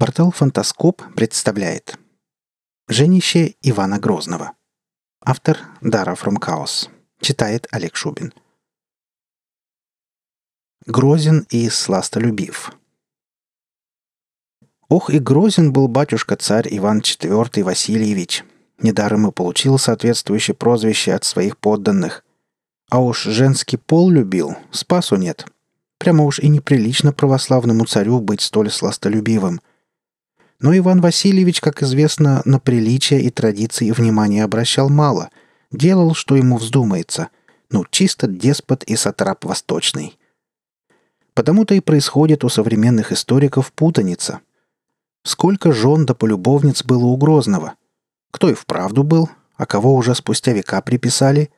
Портал «Фантаскоп» представляет Женище Ивана Грозного. Автор Дара Chaos. Читает Олег Шубин. Грозен и сластолюбив. Ох и грозен был батюшка-царь Иван IV Васильевич. Недаром и получил соответствующее прозвище от своих подданных. А уж женский пол любил, спасу нет. Прямо уж и неприлично православному царю быть столь сластолюбивым – но Иван Васильевич, как известно, на приличия и традиции внимания обращал мало. Делал, что ему вздумается. Ну, чисто деспот и сатрап восточный. Потому-то и происходит у современных историков путаница. Сколько жен да полюбовниц было у Грозного? Кто и вправду был, а кого уже спустя века приписали?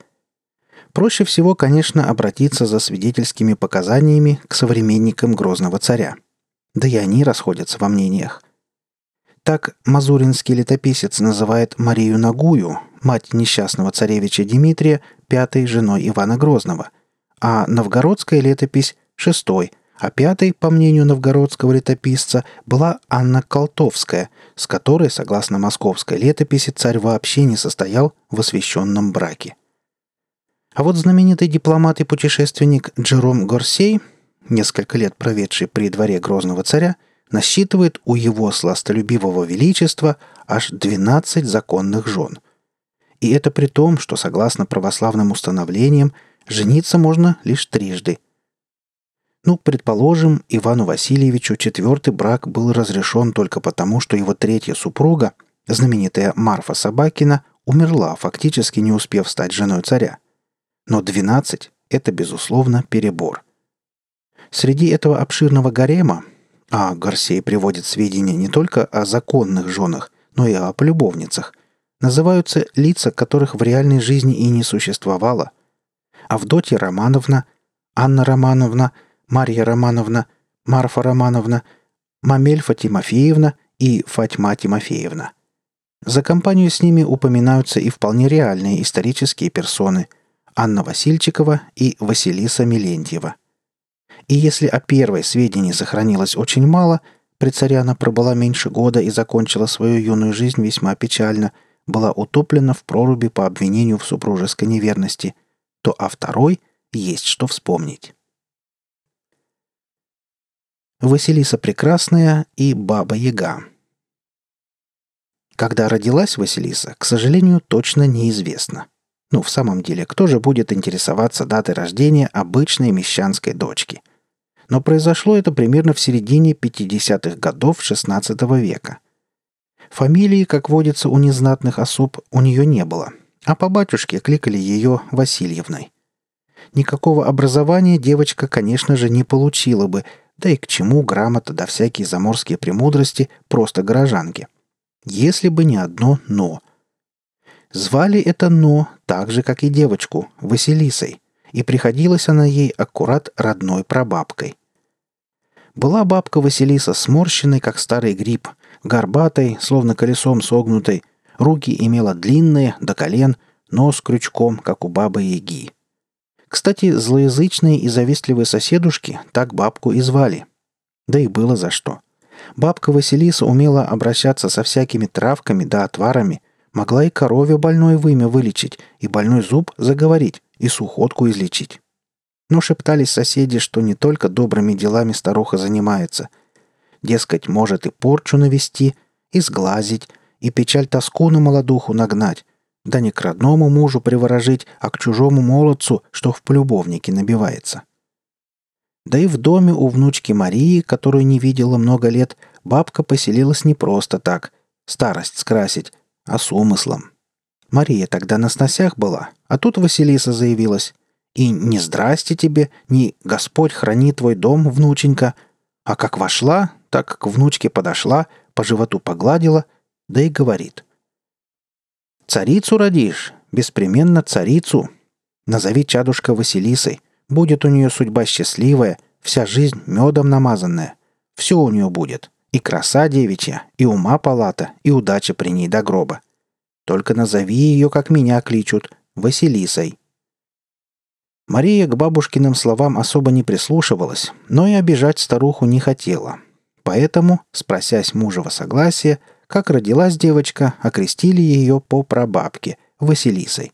Проще всего, конечно, обратиться за свидетельскими показаниями к современникам Грозного царя. Да и они расходятся во мнениях – так мазуринский летописец называет Марию Нагую, мать несчастного царевича Дмитрия, пятой женой Ивана Грозного, а новгородская летопись – шестой, а пятой, по мнению новгородского летописца, была Анна Колтовская, с которой, согласно московской летописи, царь вообще не состоял в освященном браке. А вот знаменитый дипломат и путешественник Джером Горсей, несколько лет проведший при дворе Грозного царя – насчитывает у его сластолюбивого величества аж 12 законных жен. И это при том, что, согласно православным установлениям, жениться можно лишь трижды. Ну, предположим, Ивану Васильевичу четвертый брак был разрешен только потому, что его третья супруга, знаменитая Марфа Собакина, умерла, фактически не успев стать женой царя. Но 12 – это, безусловно, перебор. Среди этого обширного гарема а Гарсей приводит сведения не только о законных женах, но и о полюбовницах. Называются лица, которых в реальной жизни и не существовало. Авдотья Романовна, Анна Романовна, Марья Романовна, Марфа Романовна, Мамельфа Тимофеевна и Фатьма Тимофеевна. За компанию с ними упоминаются и вполне реальные исторические персоны – Анна Васильчикова и Василиса Милентьева – и если о первой сведений сохранилось очень мало, при царе она пробыла меньше года и закончила свою юную жизнь весьма печально, была утоплена в проруби по обвинению в супружеской неверности, то о второй есть что вспомнить. Василиса Прекрасная и Баба Яга. Когда родилась Василиса, к сожалению, точно неизвестно. Ну, в самом деле, кто же будет интересоваться датой рождения обычной мещанской дочки – но произошло это примерно в середине 50-х годов XVI века. Фамилии, как водится у незнатных особ, у нее не было, а по батюшке кликали ее Васильевной. Никакого образования девочка, конечно же, не получила бы, да и к чему грамота да всякие заморские премудрости просто горожанки. Если бы не одно «но». Звали это «но» так же, как и девочку, Василисой, и приходилась она ей аккурат родной прабабкой. Была бабка Василиса сморщенной, как старый гриб, горбатой, словно колесом согнутой, руки имела длинные, до колен, нос крючком, как у бабы Яги. Кстати, злоязычные и завистливые соседушки так бабку и звали. Да и было за что. Бабка Василиса умела обращаться со всякими травками да отварами, могла и корове больное вымя вылечить, и больной зуб заговорить, и сухотку излечить. Но шептались соседи, что не только добрыми делами старуха занимается. Дескать, может и порчу навести, и сглазить, и печаль-тоску на молодуху нагнать, да не к родному мужу приворожить, а к чужому молодцу, что в полюбовнике набивается. Да и в доме у внучки Марии, которую не видела много лет, бабка поселилась не просто так, старость скрасить, а с умыслом. Мария тогда на сносях была, а тут Василиса заявилась. И не здрасте тебе, не Господь храни твой дом, внученька, а как вошла, так к внучке подошла, по животу погладила, да и говорит. «Царицу родишь, беспременно царицу. Назови чадушка Василисой, будет у нее судьба счастливая, вся жизнь медом намазанная. Все у нее будет, и краса девичья, и ума палата, и удача при ней до гроба. Только назови ее, как меня кличут, Василисой. Мария к бабушкиным словам особо не прислушивалась, но и обижать старуху не хотела. Поэтому, спросясь мужего согласия, как родилась девочка, окрестили ее по прабабке, Василисой.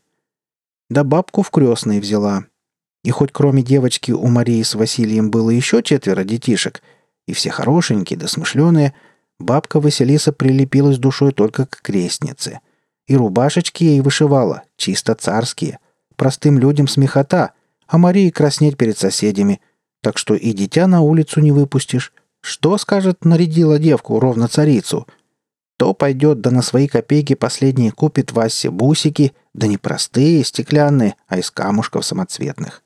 Да бабку в крестной взяла. И хоть кроме девочки у Марии с Василием было еще четверо детишек, и все хорошенькие да смышленые, бабка Василиса прилепилась душой только к крестнице. И рубашечки ей вышивала, чисто царские. Простым людям смехота, а Марии краснеть перед соседями. Так что и дитя на улицу не выпустишь. Что, скажет, нарядила девку ровно царицу? То пойдет, да на свои копейки последние купит Васе бусики, да не простые, стеклянные, а из камушков самоцветных.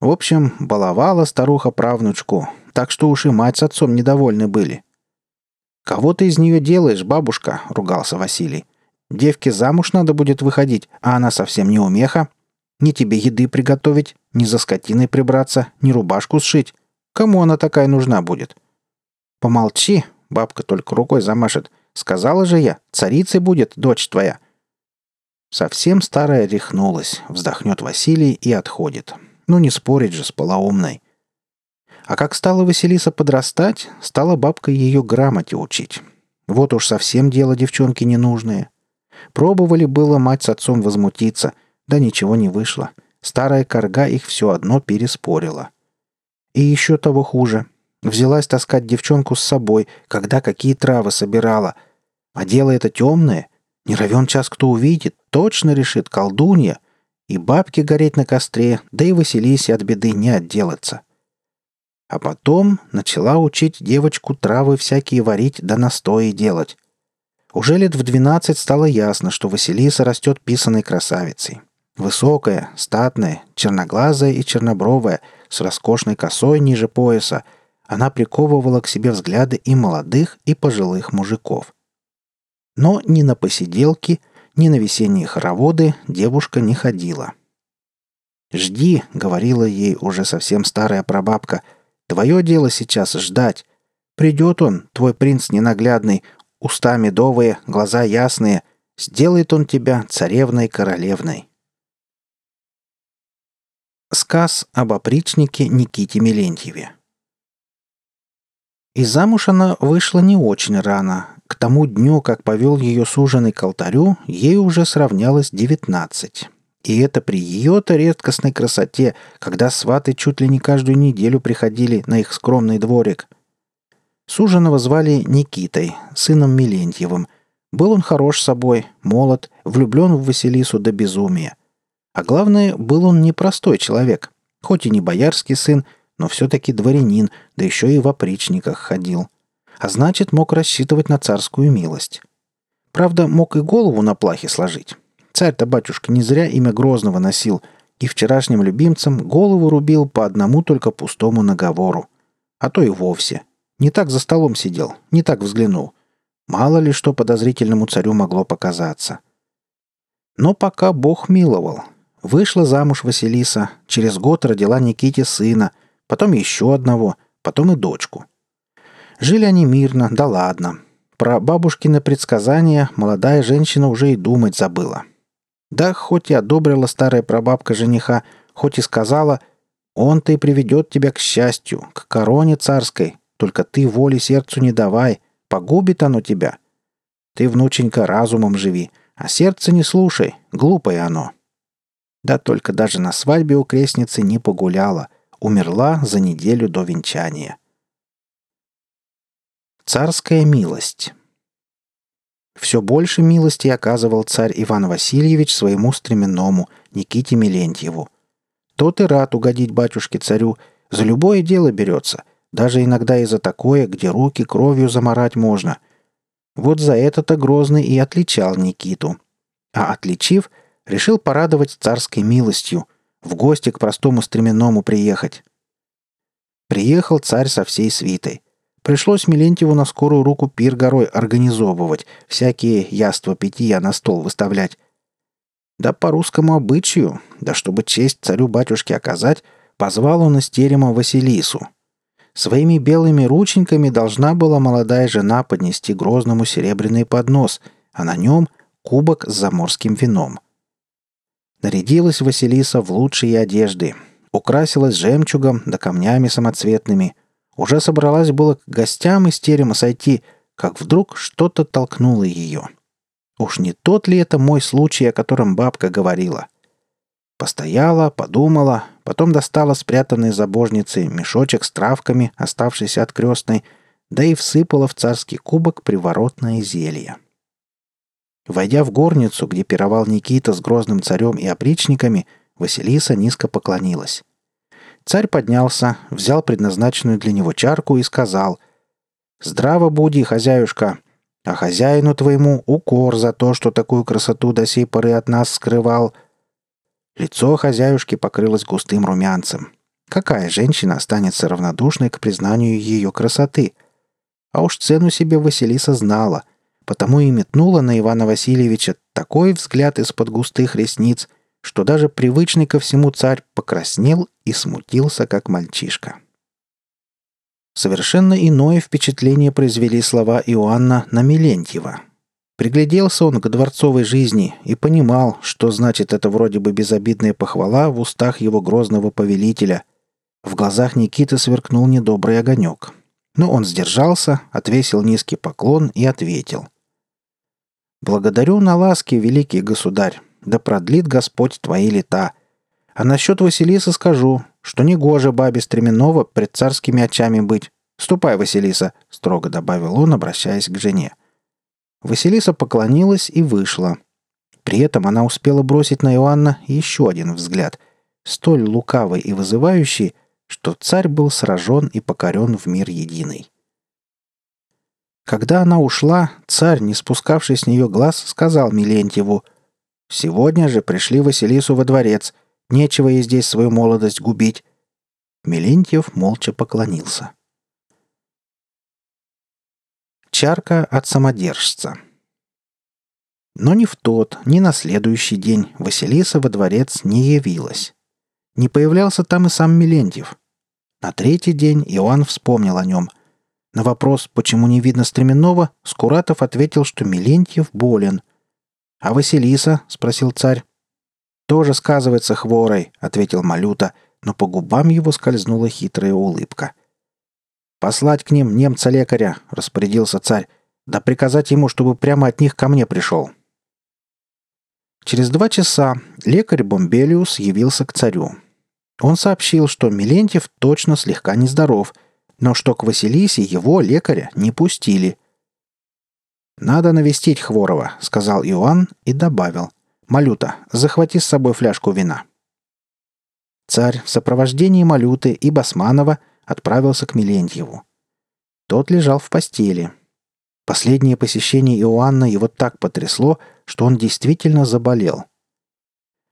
В общем, баловала старуха правнучку, так что уж и мать с отцом недовольны были. «Кого ты из нее делаешь, бабушка?» — ругался Василий. «Девке замуж надо будет выходить, а она совсем не умеха. Ни тебе еды приготовить, ни за скотиной прибраться, ни рубашку сшить. Кому она такая нужна будет?» «Помолчи», — бабка только рукой замашет. «Сказала же я, царицей будет дочь твоя». Совсем старая рехнулась, вздохнет Василий и отходит. Ну не спорить же с полоумной. А как стала Василиса подрастать, стала бабка ее грамоте учить. Вот уж совсем дело девчонки ненужное. Пробовали было мать с отцом возмутиться, да ничего не вышло. Старая корга их все одно переспорила. И еще того хуже. Взялась таскать девчонку с собой, когда какие травы собирала. А дело это темное. Не равен час кто увидит, точно решит колдунья. И бабки гореть на костре, да и Василисе от беды не отделаться. А потом начала учить девочку травы всякие варить да настои делать. Уже лет в двенадцать стало ясно, что Василиса растет писаной красавицей. Высокая, статная, черноглазая и чернобровая, с роскошной косой ниже пояса, она приковывала к себе взгляды и молодых, и пожилых мужиков. Но ни на посиделки, ни на весенние хороводы девушка не ходила. «Жди», — говорила ей уже совсем старая прабабка, — «твое дело сейчас ждать. Придет он, твой принц ненаглядный, уста медовые, глаза ясные, сделает он тебя царевной-королевной». Сказ об опричнике Никите Мелентьеве и замуж она вышла не очень рано. К тому дню, как повел ее суженый к алтарю, ей уже сравнялось девятнадцать. И это при ее-то редкостной красоте, когда сваты чуть ли не каждую неделю приходили на их скромный дворик. Суженого звали Никитой, сыном Милентьевым. Был он хорош собой, молод, влюблен в Василису до безумия. А главное, был он непростой человек. Хоть и не боярский сын, но все-таки дворянин, да еще и в опричниках ходил. А значит, мог рассчитывать на царскую милость. Правда, мог и голову на плахе сложить. Царь-то батюшка не зря имя Грозного носил, и вчерашним любимцам голову рубил по одному только пустому наговору. А то и вовсе. Не так за столом сидел, не так взглянул. Мало ли что подозрительному царю могло показаться. Но пока Бог миловал. Вышла замуж Василиса, через год родила Никите сына – потом еще одного, потом и дочку. Жили они мирно, да ладно. Про бабушкины предсказания молодая женщина уже и думать забыла. Да хоть и одобрила старая прабабка жениха, хоть и сказала, он-то и приведет тебя к счастью, к короне царской, только ты воли сердцу не давай, погубит оно тебя. Ты, внученька, разумом живи, а сердце не слушай, глупое оно. Да только даже на свадьбе у крестницы не погуляла, умерла за неделю до венчания. Царская милость. Все больше милости оказывал царь Иван Васильевич своему стременному Никите Милентьеву. Тот и рад угодить батюшке-царю, за любое дело берется, даже иногда и за такое, где руки кровью заморать можно. Вот за это-то Грозный и отличал Никиту. А отличив, решил порадовать царской милостью – в гости к простому стременному приехать. Приехал царь со всей свитой. Пришлось Милентьеву на скорую руку пир горой организовывать, всякие яства питья на стол выставлять. Да по русскому обычаю, да чтобы честь царю-батюшке оказать, позвал он из терема Василису. Своими белыми рученьками должна была молодая жена поднести Грозному серебряный поднос, а на нем кубок с заморским вином. Нарядилась Василиса в лучшие одежды, украсилась жемчугом да камнями самоцветными, Уже собралась было к гостям из терема сойти, как вдруг что-то толкнуло ее. Уж не тот ли это мой случай, о котором бабка говорила? Постояла, подумала, потом достала спрятанный за божницей мешочек с травками, оставшийся от крестной, да и всыпала в царский кубок приворотное зелье. Войдя в горницу, где пировал Никита с грозным царем и опричниками, Василиса низко поклонилась. Царь поднялся, взял предназначенную для него чарку и сказал «Здраво буди, хозяюшка, а хозяину твоему укор за то, что такую красоту до сей поры от нас скрывал». Лицо хозяюшки покрылось густым румянцем. Какая женщина останется равнодушной к признанию ее красоты? А уж цену себе Василиса знала — потому и метнула на Ивана Васильевича такой взгляд из-под густых ресниц, что даже привычный ко всему царь покраснел и смутился, как мальчишка. Совершенно иное впечатление произвели слова Иоанна на Милентьева. Пригляделся он к дворцовой жизни и понимал, что значит это вроде бы безобидная похвала в устах его грозного повелителя. В глазах Никиты сверкнул недобрый огонек. Но он сдержался, отвесил низкий поклон и ответил. Благодарю на ласке, великий государь, да продлит Господь твои лета. А насчет Василисы скажу, что не гоже бабе Стременова пред царскими очами быть. Ступай, Василиса, строго добавил он, обращаясь к жене. Василиса поклонилась и вышла. При этом она успела бросить на Иоанна еще один взгляд, столь лукавый и вызывающий, что царь был сражен и покорен в мир единый. Когда она ушла, царь, не спускавший с нее глаз, сказал Милентьеву, «Сегодня же пришли Василису во дворец. Нечего ей здесь свою молодость губить». Милентьев молча поклонился. Чарка от самодержца. Но ни в тот, ни на следующий день Василиса во дворец не явилась. Не появлялся там и сам Милентьев. На третий день Иоанн вспомнил о нем – на вопрос, почему не видно Стременного, Скуратов ответил, что Милентьев болен. «А Василиса?» — спросил царь. «Тоже сказывается хворой», — ответил Малюта, но по губам его скользнула хитрая улыбка. «Послать к ним немца-лекаря», — распорядился царь, «да приказать ему, чтобы прямо от них ко мне пришел». Через два часа лекарь Бомбелиус явился к царю. Он сообщил, что Милентьев точно слегка нездоров — но что к Василисе его, лекаря, не пустили. «Надо навестить Хворова», — сказал Иоанн и добавил. «Малюта, захвати с собой фляжку вина». Царь в сопровождении Малюты и Басманова отправился к Милентьеву. Тот лежал в постели. Последнее посещение Иоанна его так потрясло, что он действительно заболел.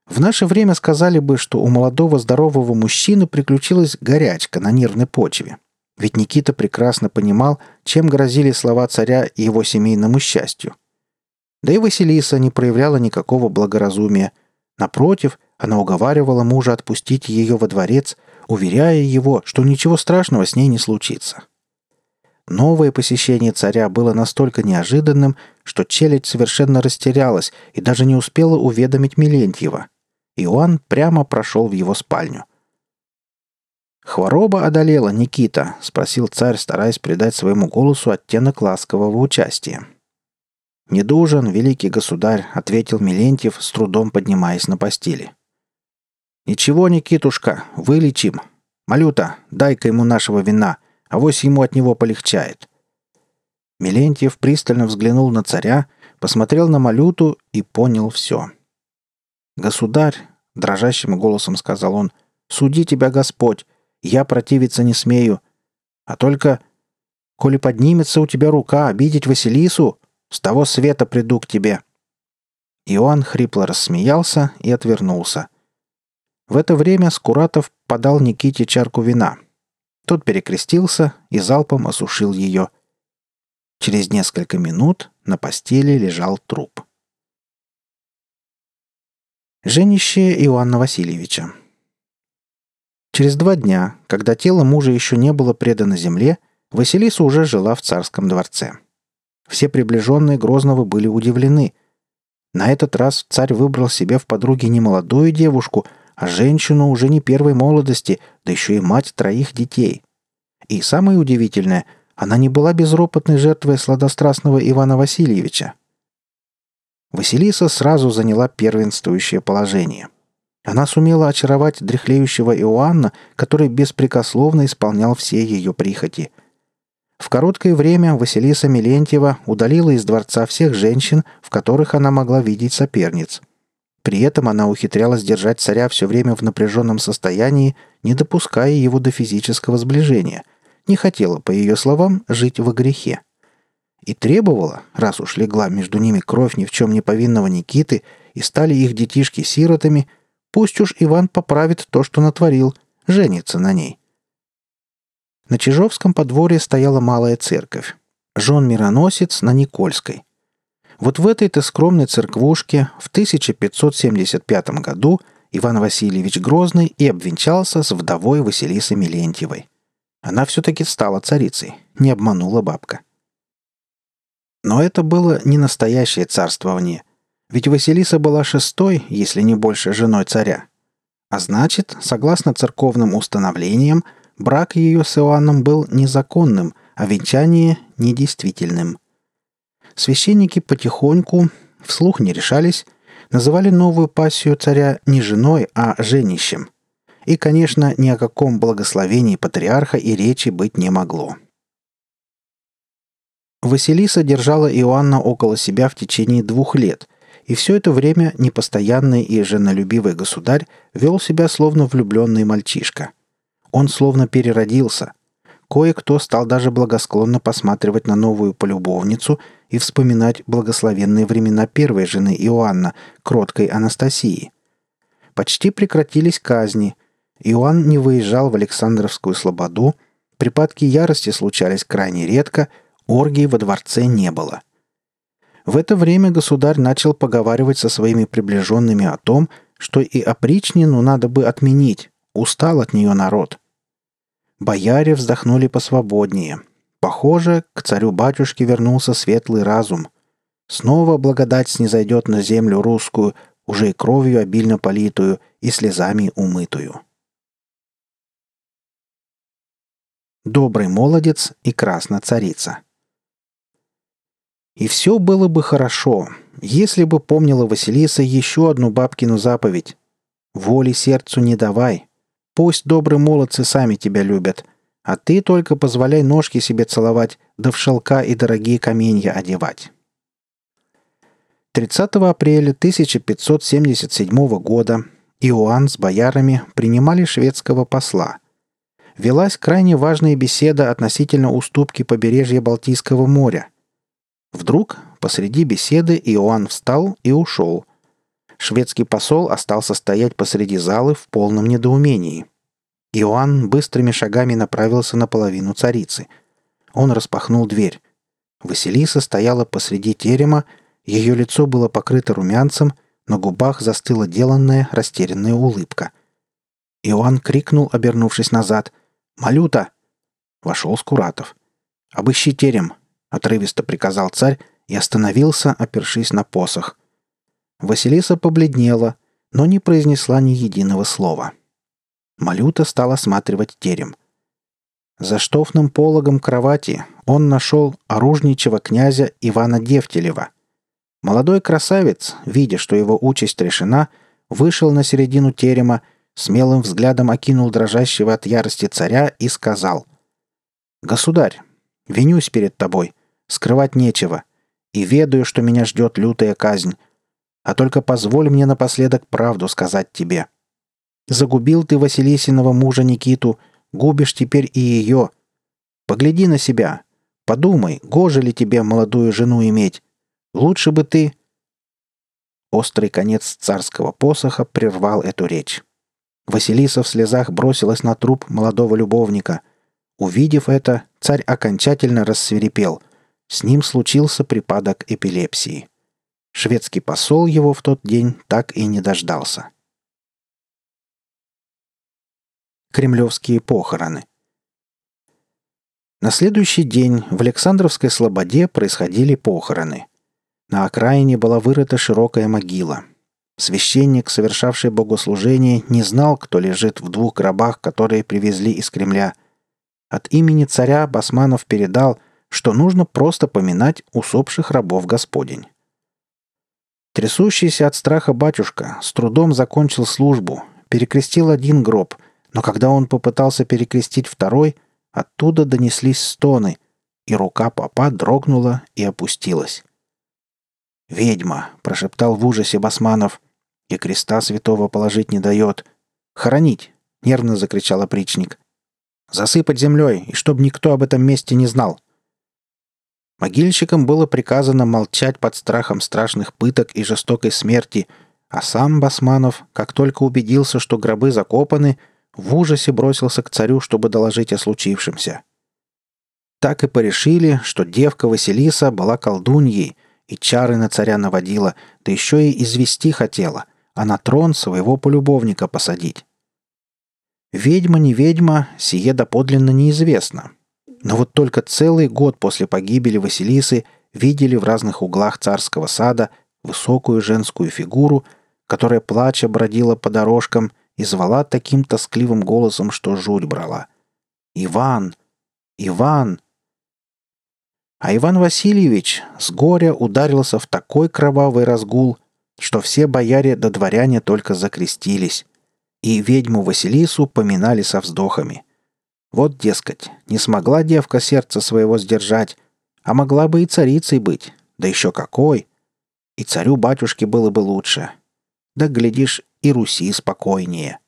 В наше время сказали бы, что у молодого здорового мужчины приключилась горячка на нервной почве – ведь Никита прекрасно понимал, чем грозили слова царя и его семейному счастью. Да и Василиса не проявляла никакого благоразумия. Напротив, она уговаривала мужа отпустить ее во дворец, уверяя его, что ничего страшного с ней не случится. Новое посещение царя было настолько неожиданным, что челядь совершенно растерялась и даже не успела уведомить Милентьева. Иоанн прямо прошел в его спальню. «Хвороба одолела Никита?» — спросил царь, стараясь придать своему голосу оттенок ласкового участия. «Недужен, великий государь», — ответил Милентьев, с трудом поднимаясь на постели. «Ничего, Никитушка, вылечим. Малюта, дай-ка ему нашего вина, а вось ему от него полегчает». Милентьев пристально взглянул на царя, посмотрел на Малюту и понял все. «Государь», — дрожащим голосом сказал он, — «суди тебя Господь, я противиться не смею. А только, коли поднимется у тебя рука обидеть Василису, с того света приду к тебе». Иоанн хрипло рассмеялся и отвернулся. В это время Скуратов подал Никите чарку вина. Тот перекрестился и залпом осушил ее. Через несколько минут на постели лежал труп. Женище Иоанна Васильевича. Через два дня, когда тело мужа еще не было предано земле, Василиса уже жила в царском дворце. Все приближенные Грозного были удивлены. На этот раз царь выбрал себе в подруге не молодую девушку, а женщину уже не первой молодости, да еще и мать троих детей. И самое удивительное, она не была безропотной жертвой сладострастного Ивана Васильевича. Василиса сразу заняла первенствующее положение. Она сумела очаровать дряхлеющего Иоанна, который беспрекословно исполнял все ее прихоти. В короткое время Василиса Милентьева удалила из дворца всех женщин, в которых она могла видеть соперниц. При этом она ухитрялась держать царя все время в напряженном состоянии, не допуская его до физического сближения. Не хотела, по ее словам, жить во грехе. И требовала, раз уж легла между ними кровь ни в чем не повинного Никиты, и стали их детишки сиротами – Пусть уж Иван поправит то, что натворил, женится на ней. На Чижовском подворье стояла малая церковь. Жон-мироносец на Никольской. Вот в этой-то скромной церквушке в 1575 году Иван Васильевич Грозный и обвенчался с вдовой Василисой Милентьевой. Она все-таки стала царицей, не обманула бабка. Но это было не настоящее царствование – ведь Василиса была шестой, если не больше, женой царя. А значит, согласно церковным установлениям, брак ее с Иоанном был незаконным, а венчание – недействительным. Священники потихоньку, вслух не решались, называли новую пассию царя не женой, а женищем. И, конечно, ни о каком благословении патриарха и речи быть не могло. Василиса держала Иоанна около себя в течение двух лет, и все это время непостоянный и женолюбивый государь вел себя словно влюбленный мальчишка. Он словно переродился. Кое-кто стал даже благосклонно посматривать на новую полюбовницу и вспоминать благословенные времена первой жены Иоанна, кроткой Анастасии. Почти прекратились казни. Иоанн не выезжал в Александровскую слободу, припадки ярости случались крайне редко, оргий во дворце не было – в это время государь начал поговаривать со своими приближенными о том, что и опричнину надо бы отменить, устал от нее народ. Бояре вздохнули посвободнее. Похоже, к царю-батюшке вернулся светлый разум. Снова благодать снизойдет на землю русскую, уже и кровью обильно политую, и слезами умытую. Добрый молодец и красная царица – и все было бы хорошо, если бы помнила Василиса еще одну бабкину заповедь. «Воли сердцу не давай. Пусть добрые молодцы сами тебя любят, а ты только позволяй ножки себе целовать, да в шелка и дорогие каменья одевать». 30 апреля 1577 года Иоанн с боярами принимали шведского посла. Велась крайне важная беседа относительно уступки побережья Балтийского моря. Вдруг посреди беседы Иоанн встал и ушел. Шведский посол остался стоять посреди залы в полном недоумении. Иоанн быстрыми шагами направился на половину царицы. Он распахнул дверь. Василиса стояла посреди терема, ее лицо было покрыто румянцем, на губах застыла деланная, растерянная улыбка. Иоанн крикнул, обернувшись назад. «Малюта!» Вошел Скуратов. «Обыщи терем отрывисто приказал царь и остановился, опершись на посох. Василиса побледнела, но не произнесла ни единого слова. Малюта стал осматривать терем. За штофным пологом кровати он нашел оружничего князя Ивана Девтелева. Молодой красавец, видя, что его участь решена, вышел на середину терема, смелым взглядом окинул дрожащего от ярости царя и сказал «Государь, винюсь перед тобой. Скрывать нечего. И ведаю, что меня ждет лютая казнь. А только позволь мне напоследок правду сказать тебе. Загубил ты Василисиного мужа Никиту, губишь теперь и ее. Погляди на себя. Подумай, гоже ли тебе молодую жену иметь. Лучше бы ты...» Острый конец царского посоха прервал эту речь. Василиса в слезах бросилась на труп молодого любовника. Увидев это, царь окончательно рассверепел – с ним случился припадок эпилепсии. Шведский посол его в тот день так и не дождался. Кремлевские похороны. На следующий день в Александровской Слободе происходили похороны. На окраине была вырыта широкая могила. Священник, совершавший богослужение, не знал, кто лежит в двух гробах, которые привезли из Кремля. от имени царя Басманов передал, что нужно просто поминать усопших рабов Господень. Трясущийся от страха батюшка с трудом закончил службу, перекрестил один гроб, но когда он попытался перекрестить второй, оттуда донеслись стоны, и рука папа дрогнула и опустилась. «Ведьма!» — прошептал в ужасе Басманов. «И креста святого положить не дает. Хоронить!» — нервно закричал опричник. «Засыпать землей, и чтоб никто об этом месте не знал!» Могильщикам было приказано молчать под страхом страшных пыток и жестокой смерти, а сам Басманов, как только убедился, что гробы закопаны, в ужасе бросился к царю, чтобы доложить о случившемся. Так и порешили, что девка Василиса была колдуньей и чары на царя наводила, да еще и извести хотела, а на трон своего полюбовника посадить. Ведьма не ведьма, сие доподлинно неизвестно, но вот только целый год после погибели Василисы видели в разных углах царского сада высокую женскую фигуру, которая плача бродила по дорожкам и звала таким тоскливым голосом, что жуть брала. «Иван! Иван!» А Иван Васильевич с горя ударился в такой кровавый разгул, что все бояре до да дворяне только закрестились, и ведьму Василису поминали со вздохами – вот, дескать, не смогла девка сердце своего сдержать, а могла бы и царицей быть, да еще какой. И царю-батюшке было бы лучше. Да, глядишь, и Руси спокойнее.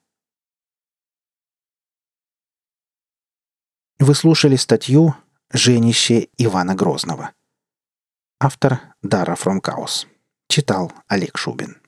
Вы слушали статью «Женище Ивана Грозного». Автор Дара Фромкаус. Читал Олег Шубин.